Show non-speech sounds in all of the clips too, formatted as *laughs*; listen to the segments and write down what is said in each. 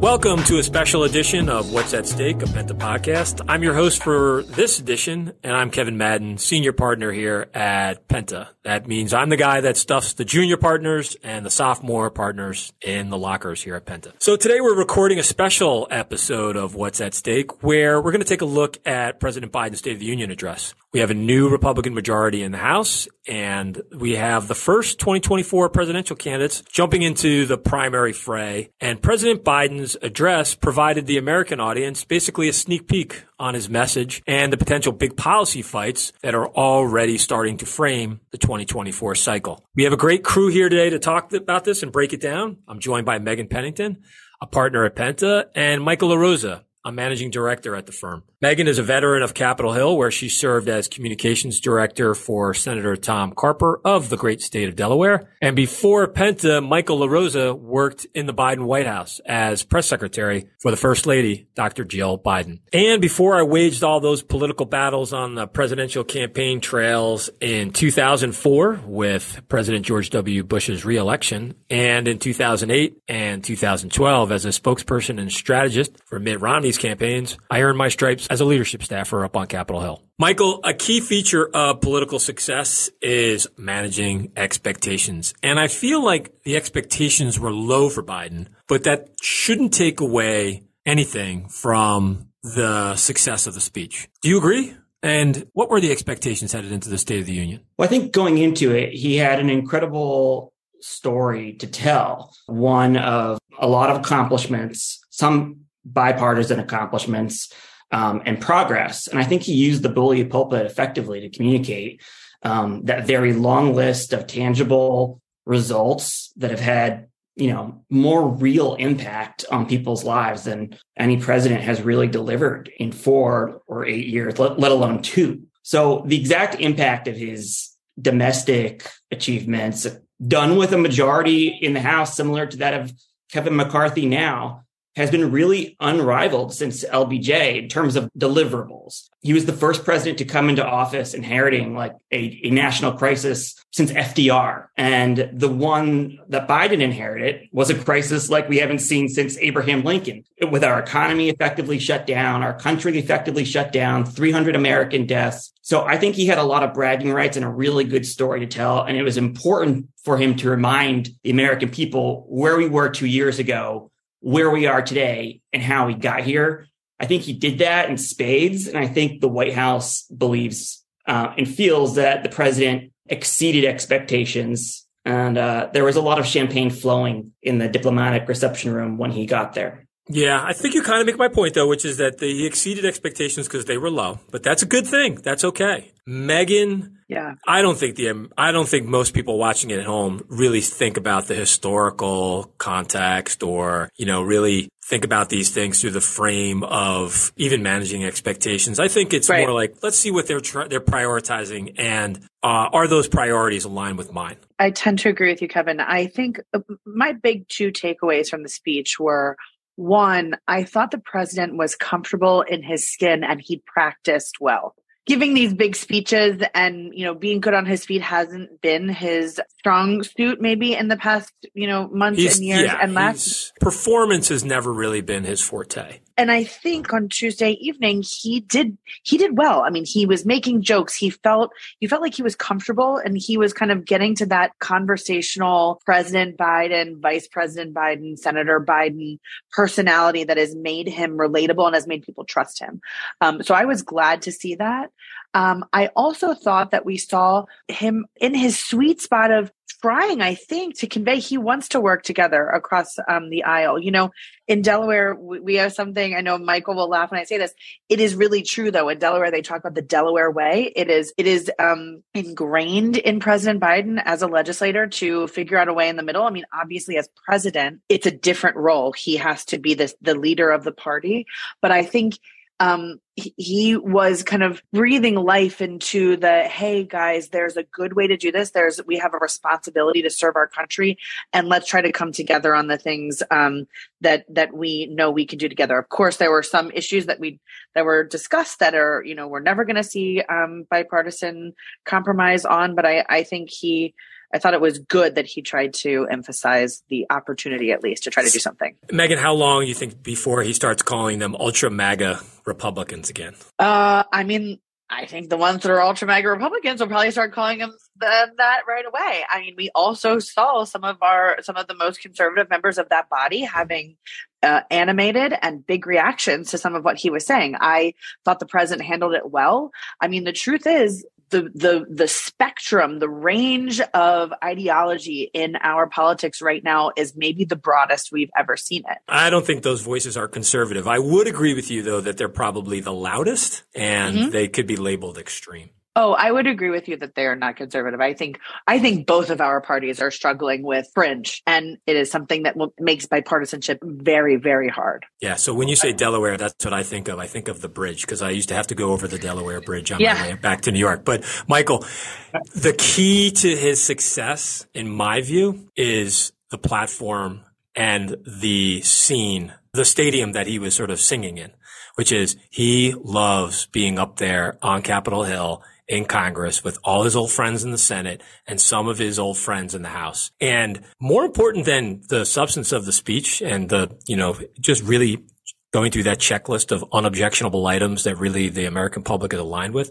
Welcome to a special edition of What's at Stake, a Penta podcast. I'm your host for this edition, and I'm Kevin Madden, senior partner here at Penta. That means I'm the guy that stuffs the junior partners and the sophomore partners in the lockers here at Penta. So today we're recording a special episode of What's at Stake where we're going to take a look at President Biden's State of the Union address. We have a new Republican majority in the House, and we have the first 2024 presidential candidates jumping into the primary fray. And President Biden's address provided the American audience basically a sneak peek on his message and the potential big policy fights that are already starting to frame the 2024 cycle. We have a great crew here today to talk about this and break it down. I'm joined by Megan Pennington, a partner at Penta, and Michael LaRosa, a managing director at the firm. Megan is a veteran of Capitol Hill, where she served as communications director for Senator Tom Carper of the great state of Delaware. And before Penta, Michael LaRosa worked in the Biden White House as press secretary for the First Lady, Dr. Jill Biden. And before I waged all those political battles on the presidential campaign trails in 2004 with President George W. Bush's reelection, and in 2008 and 2012 as a spokesperson and strategist for Mitt Romney's campaigns, I earned my stripes as a leadership staffer up on Capitol Hill. Michael, a key feature of political success is managing expectations. And I feel like the expectations were low for Biden, but that shouldn't take away anything from the success of the speech. Do you agree? And what were the expectations headed into the State of the Union? Well, I think going into it, he had an incredible story to tell, one of a lot of accomplishments, some bipartisan accomplishments, um, and progress. And I think he used the bully pulpit effectively to communicate um, that very long list of tangible results that have had you know more real impact on people's lives than any president has really delivered in four or eight years let, let alone two so the exact impact of his domestic achievements done with a majority in the house similar to that of kevin mccarthy now has been really unrivaled since LBJ in terms of deliverables. He was the first president to come into office inheriting like a, a, national crisis since FDR. And the one that Biden inherited was a crisis like we haven't seen since Abraham Lincoln, with our economy effectively shut down, our country effectively shut down, 300 American deaths. So I think he had a lot of bragging rights and a really good story to tell. And it was important for him to remind the American people where we were two years ago where we are today and how we got here. I think he did that in spades. And I think the White House believes uh, and feels that the president exceeded expectations. And uh, there was a lot of champagne flowing in the diplomatic reception room when he got there. Yeah, I think you kind of make my point though, which is that he exceeded expectations because they were low, but that's a good thing. That's okay. Megan, yeah, I don't think the I don't think most people watching it at home really think about the historical context or you know really think about these things through the frame of even managing expectations. I think it's right. more like let's see what they're tr- they're prioritizing and uh, are those priorities aligned with mine. I tend to agree with you, Kevin. I think uh, my big two takeaways from the speech were one, I thought the president was comfortable in his skin and he practiced well giving these big speeches and you know being good on his feet hasn't been his strong suit maybe in the past you know months he's, and years yeah, and last performance has never really been his forte and i think on tuesday evening he did he did well. I mean he was making jokes. He felt you felt like he was comfortable and he was kind of getting to that conversational president biden vice president biden senator biden personality that has made him relatable and has made people trust him. Um, so i was glad to see that. Um, I also thought that we saw him in his sweet spot of trying, I think, to convey he wants to work together across um, the aisle. You know, in Delaware, we have something, I know Michael will laugh when I say this. It is really true, though. In Delaware, they talk about the Delaware way. It is, it is um, ingrained in President Biden as a legislator to figure out a way in the middle. I mean, obviously, as president, it's a different role. He has to be the, the leader of the party. But I think um, he was kind of breathing life into the hey guys there's a good way to do this. There's we have a responsibility to serve our country and let's try to come together on the things um, that that we know we can do together. Of course there were some issues that we that were discussed that are you know we're never going to see um, bipartisan compromise on but i i think he I thought it was good that he tried to emphasize the opportunity at least to try to do something. Megan, how long do you think before he starts calling them ultra MAGA Republicans again? Uh, I mean, I think the ones that are ultra MAGA Republicans will probably start calling them the, that right away. I mean, we also saw some of our some of the most conservative members of that body having uh, animated and big reactions to some of what he was saying. I thought the president handled it well. I mean, the truth is, the the the spectrum, the range of ideology in our politics right now is maybe the broadest we've ever seen it. I don't think those voices are conservative. I would agree with you though that they're probably the loudest and mm-hmm. they could be labeled extreme. Oh, I would agree with you that they are not conservative. I think I think both of our parties are struggling with fringe, and it is something that will, makes bipartisanship very, very hard. Yeah. So when you say Delaware, that's what I think of. I think of the bridge because I used to have to go over the Delaware Bridge on yeah. my way back to New York. But Michael, the key to his success, in my view, is the platform and the scene, the stadium that he was sort of singing in, which is he loves being up there on Capitol Hill in Congress with all his old friends in the Senate and some of his old friends in the House. And more important than the substance of the speech and the, you know, just really going through that checklist of unobjectionable items that really the American public is aligned with.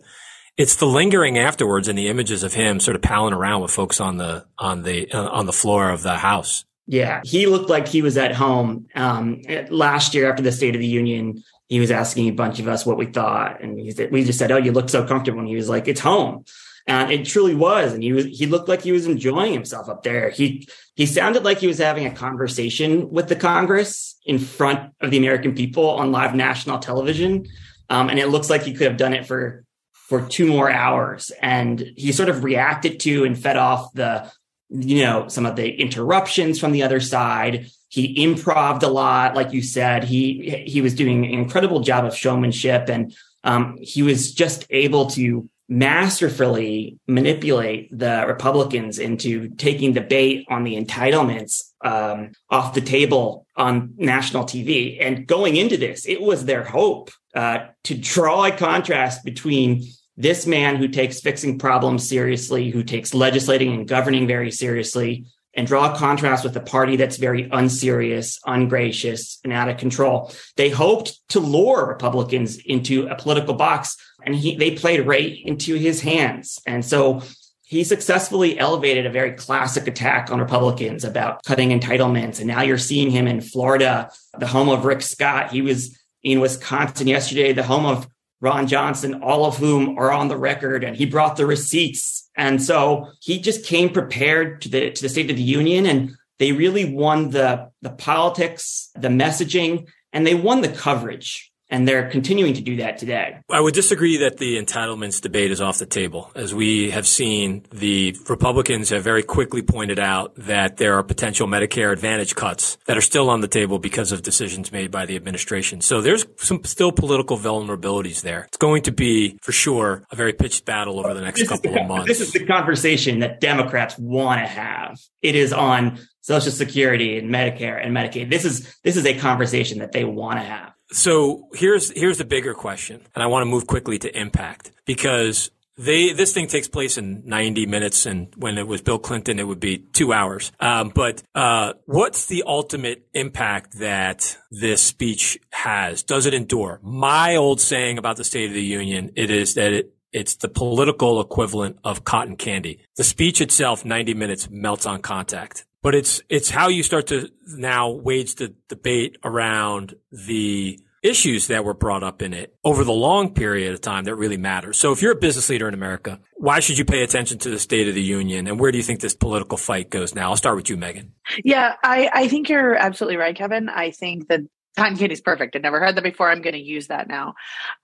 It's the lingering afterwards and the images of him sort of palling around with folks on the on the uh, on the floor of the House. Yeah, he looked like he was at home. Um, last year after the State of the Union, he was asking a bunch of us what we thought, and he said, we just said, "Oh, you look so comfortable." And he was like, "It's home," and it truly was. And he was he looked like he was enjoying himself up there. He he sounded like he was having a conversation with the Congress in front of the American people on live national television, um, and it looks like he could have done it for for two more hours. And he sort of reacted to and fed off the you know some of the interruptions from the other side he improved a lot, like you said. He he was doing an incredible job of showmanship, and um, he was just able to masterfully manipulate the Republicans into taking bait on the entitlements um, off the table on national TV. And going into this, it was their hope uh, to draw a contrast between this man who takes fixing problems seriously, who takes legislating and governing very seriously, and draw a contrast with a party that's very unserious, ungracious, and out of control. They hoped to lure Republicans into a political box, and he, they played right into his hands. And so he successfully elevated a very classic attack on Republicans about cutting entitlements. And now you're seeing him in Florida, the home of Rick Scott. He was in Wisconsin yesterday, the home of Ron Johnson, all of whom are on the record, and he brought the receipts. And so he just came prepared to the to the State of the Union, and they really won the the politics, the messaging, and they won the coverage and they're continuing to do that today. I would disagree that the entitlements debate is off the table. As we have seen, the Republicans have very quickly pointed out that there are potential Medicare Advantage cuts that are still on the table because of decisions made by the administration. So there's some still political vulnerabilities there. It's going to be, for sure, a very pitched battle over the next this couple the, of months. This is the conversation that Democrats want to have. It is on Social Security and Medicare and Medicaid. This is this is a conversation that they want to have. So here's here's the bigger question, and I want to move quickly to impact because they this thing takes place in 90 minutes, and when it was Bill Clinton, it would be two hours. Um, but uh, what's the ultimate impact that this speech has? Does it endure? My old saying about the State of the Union it is that it it's the political equivalent of cotton candy. The speech itself, 90 minutes, melts on contact but it's it's how you start to now wage the debate around the issues that were brought up in it over the long period of time that really matters. So if you're a business leader in America, why should you pay attention to the State of the Union and where do you think this political fight goes now? I'll start with you, Megan. Yeah, I, I think you're absolutely right, Kevin. I think that Cotton candy is perfect. I never heard that before. I'm going to use that now.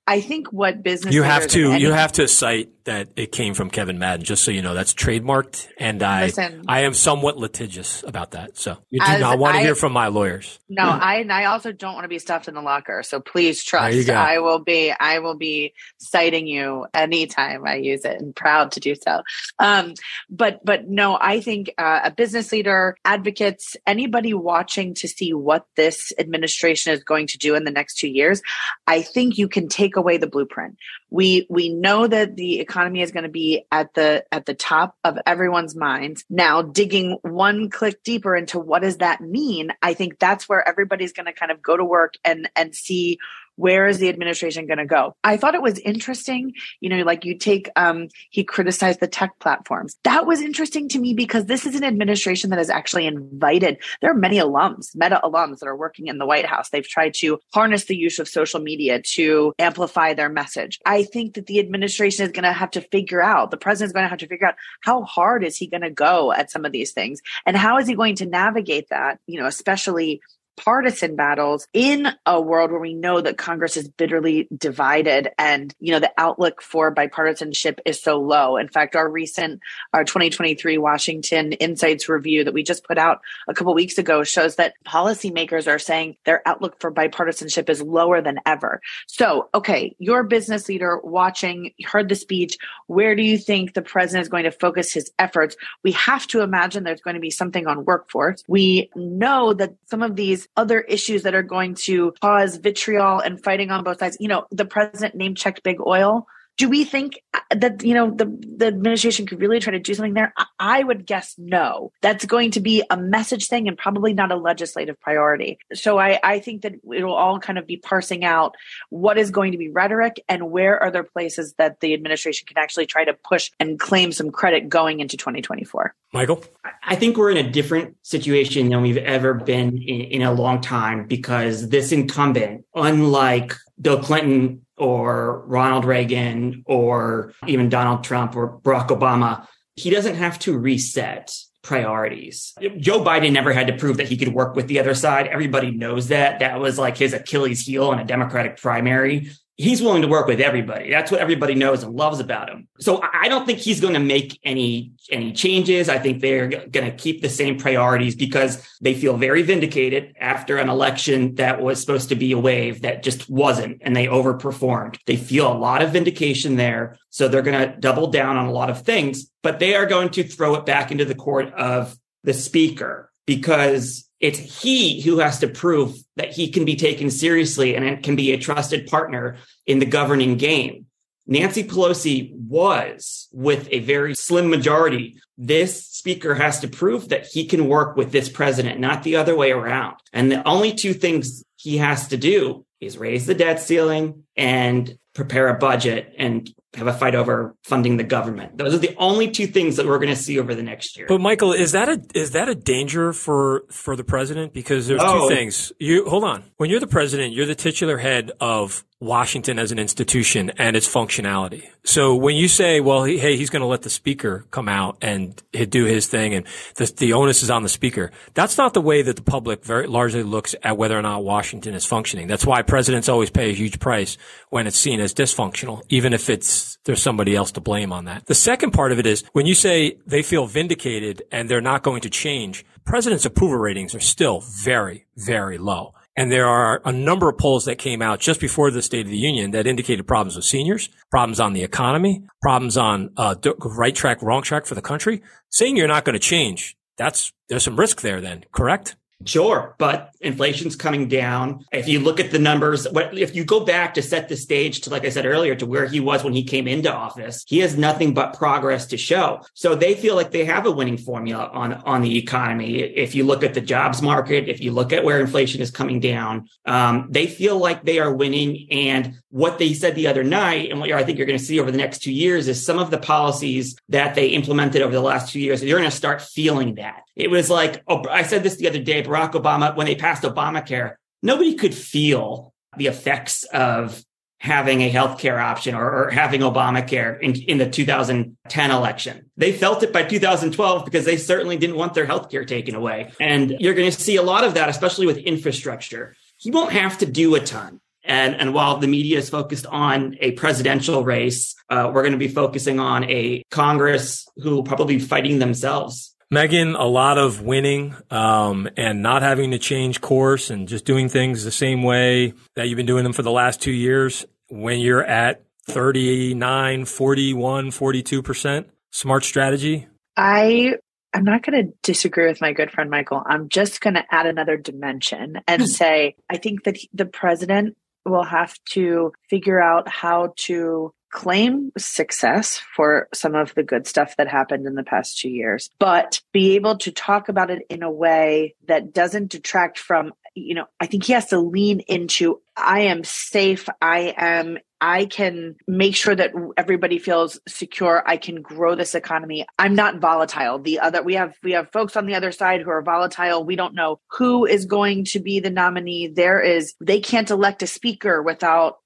I think what business you have to you have to cite that it came from Kevin Madden, just so you know that's trademarked, and I Listen, I am somewhat litigious about that. So you do not want to hear from my lawyers. No, I I also don't want to be stuffed in the locker. So please trust. I will be I will be citing you anytime I use it, and proud to do so. Um, but but no, I think uh, a business leader, advocates, anybody watching to see what this administration is going to do in the next two years, I think you can take away the blueprint. We we know that the economy is going to be at the at the top of everyone's minds. Now, digging one click deeper into what does that mean, I think that's where everybody's going to kind of go to work and and see where is the administration going to go? I thought it was interesting. You know, like you take, um, he criticized the tech platforms. That was interesting to me because this is an administration that has actually invited, there are many alums, meta alums that are working in the White House. They've tried to harness the use of social media to amplify their message. I think that the administration is going to have to figure out, the president's going to have to figure out how hard is he going to go at some of these things and how is he going to navigate that, you know, especially partisan battles in a world where we know that Congress is bitterly divided and, you know, the outlook for bipartisanship is so low. In fact, our recent, our 2023 Washington Insights review that we just put out a couple weeks ago shows that policymakers are saying their outlook for bipartisanship is lower than ever. So, okay, your business leader watching, heard the speech. Where do you think the president is going to focus his efforts? We have to imagine there's going to be something on workforce. We know that some of these other issues that are going to cause vitriol and fighting on both sides. You know, the president name checked big oil do we think uh, that you know the the administration could really try to do something there? I would guess no. That's going to be a message thing and probably not a legislative priority. So I, I think that it will all kind of be parsing out what is going to be rhetoric and where are there places that the administration can actually try to push and claim some credit going into 2024. Michael, I think we're in a different situation than we've ever been in, in a long time because this incumbent, unlike Bill Clinton or Ronald Reagan or even Donald Trump or Barack Obama, he doesn't have to reset priorities. Joe Biden never had to prove that he could work with the other side. Everybody knows that. That was like his Achilles heel in a Democratic primary he's willing to work with everybody. That's what everybody knows and loves about him. So I don't think he's going to make any any changes. I think they're going to keep the same priorities because they feel very vindicated after an election that was supposed to be a wave that just wasn't and they overperformed. They feel a lot of vindication there. So they're going to double down on a lot of things, but they are going to throw it back into the court of the speaker because it's he who has to prove that he can be taken seriously and can be a trusted partner in the governing game. Nancy Pelosi was with a very slim majority. This speaker has to prove that he can work with this president, not the other way around. And the only two things he has to do is raise the debt ceiling and prepare a budget and have a fight over funding the government. Those are the only two things that we're going to see over the next year. But Michael, is that a is that a danger for for the president? Because there's oh. two things. You hold on. When you're the president, you're the titular head of Washington as an institution and its functionality. So when you say, well, he, hey, he's going to let the speaker come out and do his thing and the, the onus is on the speaker, that's not the way that the public very largely looks at whether or not Washington is functioning. That's why presidents always pay a huge price when it's seen as dysfunctional, even if it's, there's somebody else to blame on that. The second part of it is when you say they feel vindicated and they're not going to change, president's approval ratings are still very, very low. And there are a number of polls that came out just before the State of the Union that indicated problems with seniors, problems on the economy, problems on uh, right track, wrong track for the country. Saying you're not going to change, that's there's some risk there. Then, correct? Sure, but inflation's coming down. If you look at the numbers, if you go back to set the stage to, like I said earlier, to where he was when he came into office, he has nothing but progress to show. So they feel like they have a winning formula on, on the economy. If you look at the jobs market, if you look at where inflation is coming down, um, they feel like they are winning. And what they said the other night, and what I think you're going to see over the next two years, is some of the policies that they implemented over the last two years. You're going to start feeling that. It was like, oh, I said this the other day, Barack Obama, when they passed Obamacare, nobody could feel the effects of having a healthcare option or, or having Obamacare in, in the 2010 election. They felt it by 2012 because they certainly didn't want their healthcare taken away. And you're going to see a lot of that, especially with infrastructure. He won't have to do a ton. And, and while the media is focused on a presidential race, uh, we're going to be focusing on a Congress who will probably be fighting themselves Megan, a lot of winning um, and not having to change course and just doing things the same way that you've been doing them for the last two years. When you're at 39, 41, 42%, smart strategy? I I'm not going to disagree with my good friend Michael. I'm just going to add another dimension and say I think that the president will have to figure out how to claim success for some of the good stuff that happened in the past two years, but be able to talk about it in a way that doesn't detract from you know, I think he has to lean into I am safe. I am I can make sure that everybody feels secure. I can grow this economy. I'm not volatile. The other we have we have folks on the other side who are volatile. We don't know who is going to be the nominee. There is they can't elect a speaker without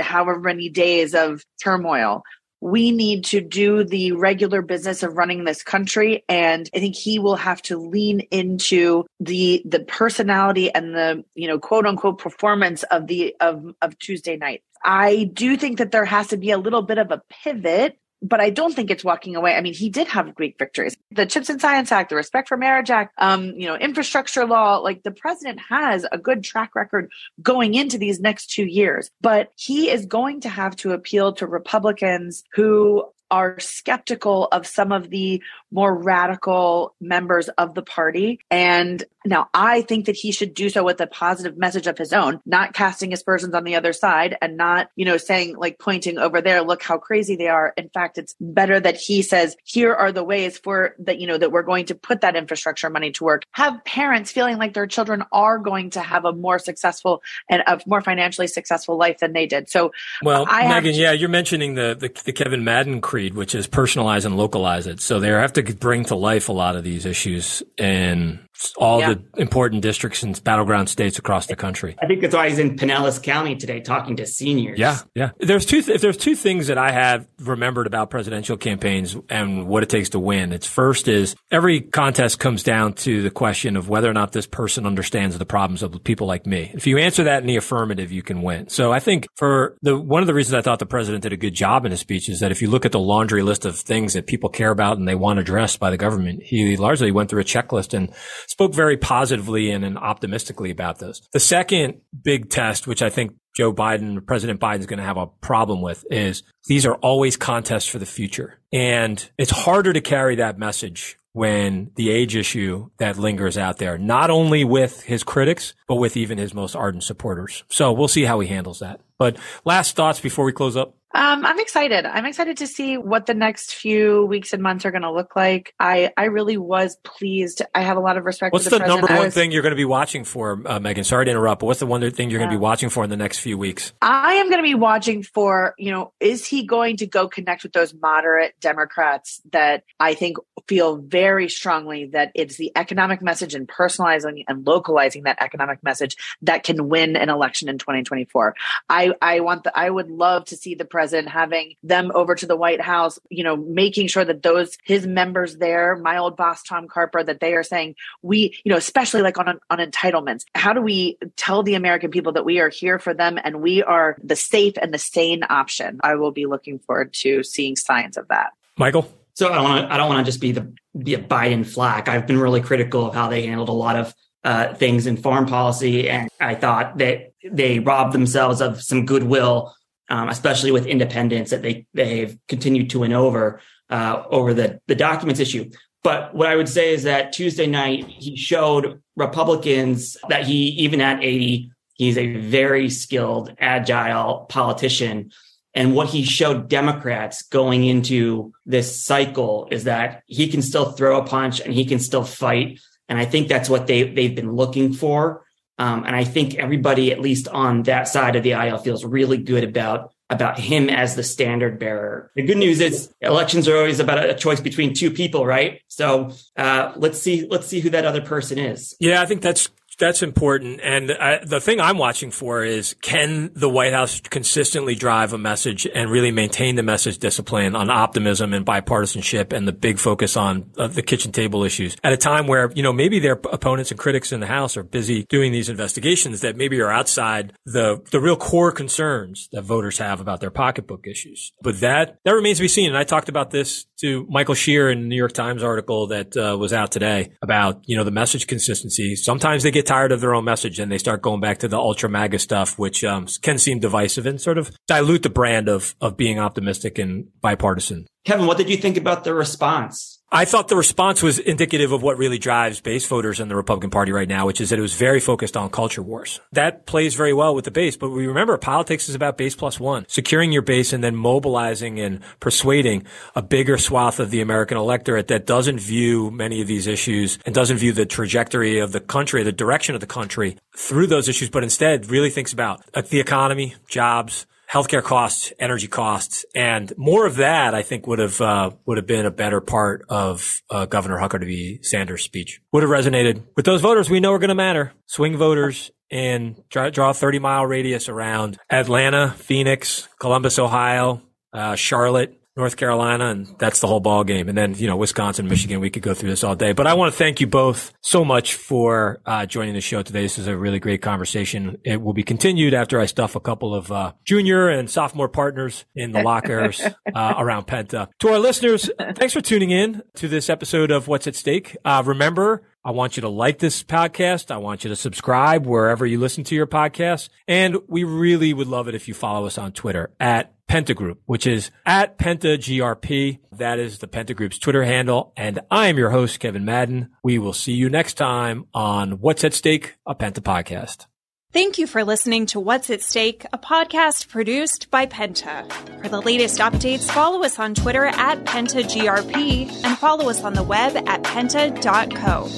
however many days of turmoil we need to do the regular business of running this country. And i think he will have to lean into the the personality and the you know quote unquote performance of the of of tuesday night. I do think that there has to be a little bit of a pivot but I don't think it's walking away. I mean, he did have great victories. The Chips and Science Act, the Respect for Marriage Act, um, you know, infrastructure law, like the president has a good track record going into these next two years. But he is going to have to appeal to Republicans who are skeptical of some of the more radical members of the party. And now I think that he should do so with a positive message of his own, not casting aspersions on the other side and not, you know, saying like pointing over there, look how crazy they are. In fact, it's better that he says, here are the ways for that, you know, that we're going to put that infrastructure money to work. Have parents feeling like their children are going to have a more successful and a more financially successful life than they did. So, well, I Megan, to- yeah, you're mentioning the, the, the Kevin Madden creed, which is personalize and localize it. So they have to bring to life a lot of these issues in all yeah. the important districts and battleground states across the country. I think that's why he's in Pinellas County today talking to seniors. Yeah, yeah. There's two. Th- if there's two things that I have remembered about presidential campaigns and what it takes to win, it's first is every contest comes down to the question of whether or not this person understands the problems of people like me. If you answer that in the affirmative, you can win. So I think for the one of the reasons I thought the president did a good job in his speech is that if you look at the laundry list of things that people care about and they want addressed by the government, he largely went through a checklist and spoke very positively and, and optimistically about those. The second big test, which I think Joe Biden, President Biden is going to have a problem with is these are always contests for the future. And it's harder to carry that message when the age issue that lingers out there, not only with his critics, but with even his most ardent supporters. So we'll see how he handles that. But last thoughts before we close up. Um, I'm excited. I'm excited to see what the next few weeks and months are going to look like. I, I really was pleased. I have a lot of respect. What's the, the number one was, thing you're going to be watching for, uh, Megan? Sorry to interrupt, but what's the one thing you're yeah. going to be watching for in the next few weeks? I am going to be watching for, you know, is he going to go connect with those moderate Democrats that I think feel very strongly that it's the economic message and personalizing and localizing that economic message that can win an election in 2024. I, I want the, I would love to see the president president, having them over to the White House, you know, making sure that those his members there, my old boss Tom Carper, that they are saying we, you know, especially like on on entitlements. How do we tell the American people that we are here for them and we are the safe and the sane option? I will be looking forward to seeing signs of that. Michael. So I want to I don't want to just be the be a Biden flack. I've been really critical of how they handled a lot of uh, things in foreign policy, and I thought that they robbed themselves of some goodwill um, especially with independents that they they've continued to win over uh, over the the documents issue. But what I would say is that Tuesday night he showed Republicans that he even at 80 he's a very skilled agile politician. And what he showed Democrats going into this cycle is that he can still throw a punch and he can still fight. And I think that's what they they've been looking for. Um, and I think everybody, at least on that side of the aisle, feels really good about about him as the standard bearer. The good news is elections are always about a choice between two people, right? So uh, let's see let's see who that other person is. Yeah, I think that's that's important. And I, the thing I'm watching for is can the White House consistently drive a message and really maintain the message discipline on optimism and bipartisanship and the big focus on uh, the kitchen table issues at a time where, you know, maybe their opponents and critics in the House are busy doing these investigations that maybe are outside the, the real core concerns that voters have about their pocketbook issues. But that, that remains to be seen. And I talked about this to Michael Shear in the New York Times article that uh, was out today about, you know, the message consistency. Sometimes they get tired of their own message and they start going back to the ultra MAGA stuff, which um, can seem divisive and sort of dilute the brand of, of being optimistic and bipartisan. Kevin, what did you think about the response? I thought the response was indicative of what really drives base voters in the Republican Party right now, which is that it was very focused on culture wars. That plays very well with the base, but we remember politics is about base plus one, securing your base and then mobilizing and persuading a bigger swath of the American electorate that doesn't view many of these issues and doesn't view the trajectory of the country, the direction of the country through those issues, but instead really thinks about the economy, jobs, healthcare costs, energy costs, and more of that, I think would have uh, would have been a better part of uh, Governor Huckabee Sanders' speech. Would have resonated with those voters we know are going to matter. Swing voters in draw, draw a 30 mile radius around Atlanta, Phoenix, Columbus, Ohio, uh, Charlotte, North Carolina, and that's the whole ball game. And then, you know, Wisconsin, Michigan, we could go through this all day. But I want to thank you both so much for uh, joining the show today. This is a really great conversation. It will be continued after I stuff a couple of uh, junior and sophomore partners in the lockers uh, *laughs* around Penta. To our listeners, thanks for tuning in to this episode of What's at Stake. Uh, remember, I want you to like this podcast. I want you to subscribe wherever you listen to your podcast. And we really would love it if you follow us on Twitter at Pentagroup, which is at PentaGRP. That is the Pentagroup's Twitter handle. And I am your host, Kevin Madden. We will see you next time on What's at Stake, a Penta podcast. Thank you for listening to What's at Stake, a podcast produced by Penta. For the latest updates, follow us on Twitter at PentaGRP and follow us on the web at penta.co.